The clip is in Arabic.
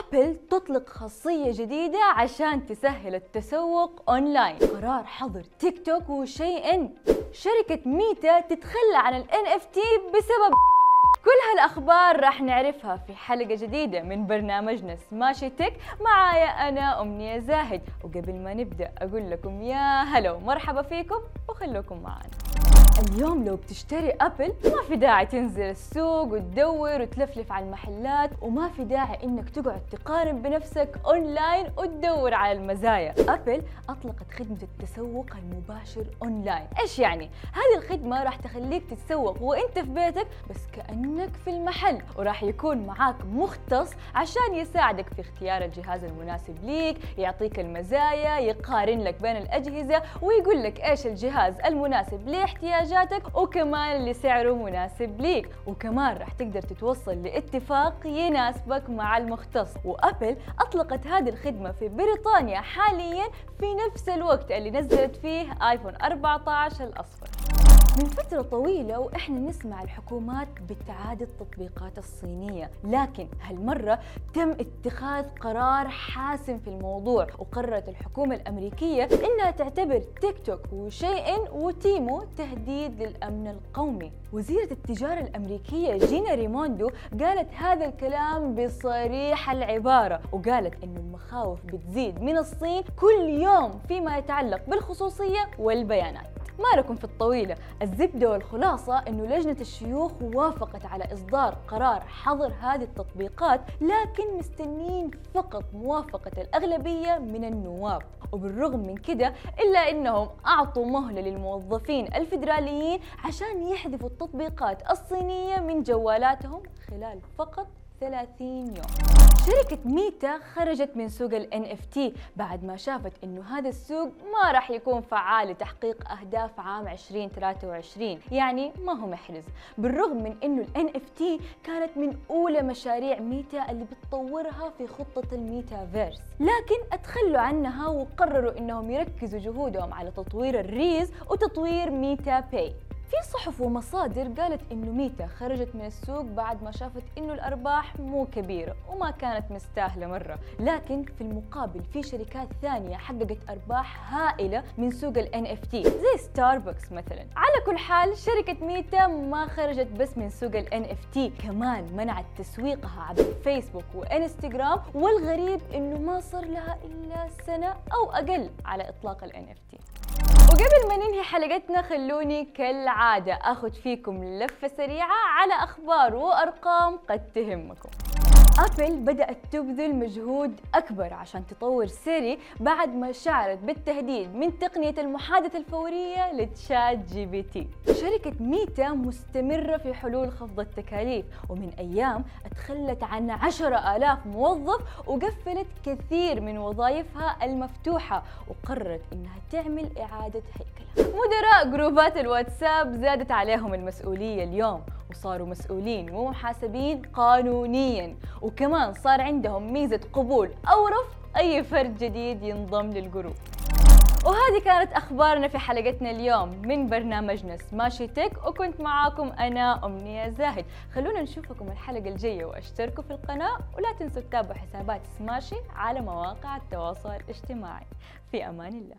أبل تطلق خاصية جديدة عشان تسهل التسوق أونلاين. قرار حظر تيك توك وشي إن شركة ميتا تتخلى عن ال NFT بسبب كل هالأخبار راح نعرفها في حلقة جديدة من برنامجنا Smashi Tech معايا أنا أمنية زاهد. وقبل ما نبدأ أقول لكم يا هلا ومرحبا فيكم وخلوكم معنا. اليوم لو بتشتري أبل ما في داعي تنزل السوق وتدور وتلفلف على المحلات وما في داعي إنك تقعد تقارن بنفسك أونلاين وتدور على المزايا. أبل أطلقت خدمة التسوق المباشر أونلاين. إيش يعني؟ هذه الخدمة راح تخليك تتسوق وأنت في بيتك بس كأنك في المحل وراح يكون معاك مختص عشان يساعدك في اختيار الجهاز المناسب ليك يعطيك المزايا يقارن لك بين الأجهزة ويقول لك إيش الجهاز المناسب لاحتياجك. احتياجاتك وكمان اللي سعره مناسب ليك. وكمان راح تقدر تتوصل لاتفاق يناسبك مع المختص. وأبل أطلقت هذه الخدمة في بريطانيا حاليا في نفس الوقت اللي نزلت فيه آيفون 14 الأصفر. من فترة طويلة وإحنا نسمع الحكومات بتعادي التطبيقات الصينية لكن هالمرة تم اتخاذ قرار حاسم في الموضوع وقررت الحكومة الأمريكية إنها تعتبر تيك توك وشيئن وتيمو تهديد للأمن القومي. وزيرة التجارة الأمريكية جينا ريموندو قالت هذا الكلام بصريح العبارة وقالت إنه المخاوف بتزيد من الصين كل يوم فيما يتعلق بالخصوصية والبيانات. ما لكم في الطويلة. الزبدة والخلاصة أنه لجنة الشيوخ وافقت على إصدار قرار حظر هذه التطبيقات لكن مستنين فقط موافقة الأغلبية من النواب. وبالرغم من كده إلا أنهم أعطوا مهلة للموظفين الفيدراليين عشان يحذفوا التطبيقات الصينية من جوالاتهم خلال فقط 30 يوم. شركة ميتا خرجت من سوق ال NFT بعد ما شافت إنه هذا السوق ما راح يكون فعال لتحقيق أهداف عام 2023 يعني ما هو محرز. بالرغم من إنه ال NFT كانت من أولى مشاريع ميتا اللي بتطورها في خطة الميتا فيرس لكن أتخلوا عنها وقرروا إنهم يركزوا جهودهم على تطوير ال Reels وتطوير Meta Pay. في صحف ومصادر قالت إنه ميتا خرجت من السوق بعد ما شافت إنه الأرباح مو كبيره وما كانت مستاهلة مرة، لكن في المقابل في شركات ثانية حققت أرباح هائلة من سوق ال NFT زي ستاربكس مثلا. على كل حال شركة ميتا ما خرجت بس من سوق ال NFT، كمان منعت تسويقها عبر فيسبوك وإنستغرام والغريب إنه ما صار لها إلا سنة أو أقل على إطلاق ال NFT. وقبل ما ننهي حلقتنا خلوني كالعادة أخذ فيكم لفة سريعة على أخبار وأرقام قد تهمكم. أبل بدأت تبذل مجهود أكبر عشان تطور سيري بعد ما شعرت بالتهديد من تقنية المحادثة الفورية لتشات جي بي تي. شركة ميتا مستمرة في حلول خفض التكاليف ومن أيام تخلت عن عشرة آلاف موظف وقفلت كثير من وظائفها المفتوحة وقررت إنها تعمل إعادة هيكله مدراء جروبات الواتساب زادت عليهم المسؤولية اليوم وصاروا مسؤولين ومحاسبين قانونيا. وكمان صار عندهم ميزة قبول أو رفض أي فرد جديد ينضم للجروب. وهذه كانت أخبارنا في حلقتنا اليوم من برنامجنا سماشي تك وكنت معاكم أنا أمنية زاهد. خلونا نشوفكم الحلقة الجاية وأشتركوا في القناة ولا تنسوا تتابعوا حسابات سماشي على مواقع التواصل الاجتماعي. في أمان الله.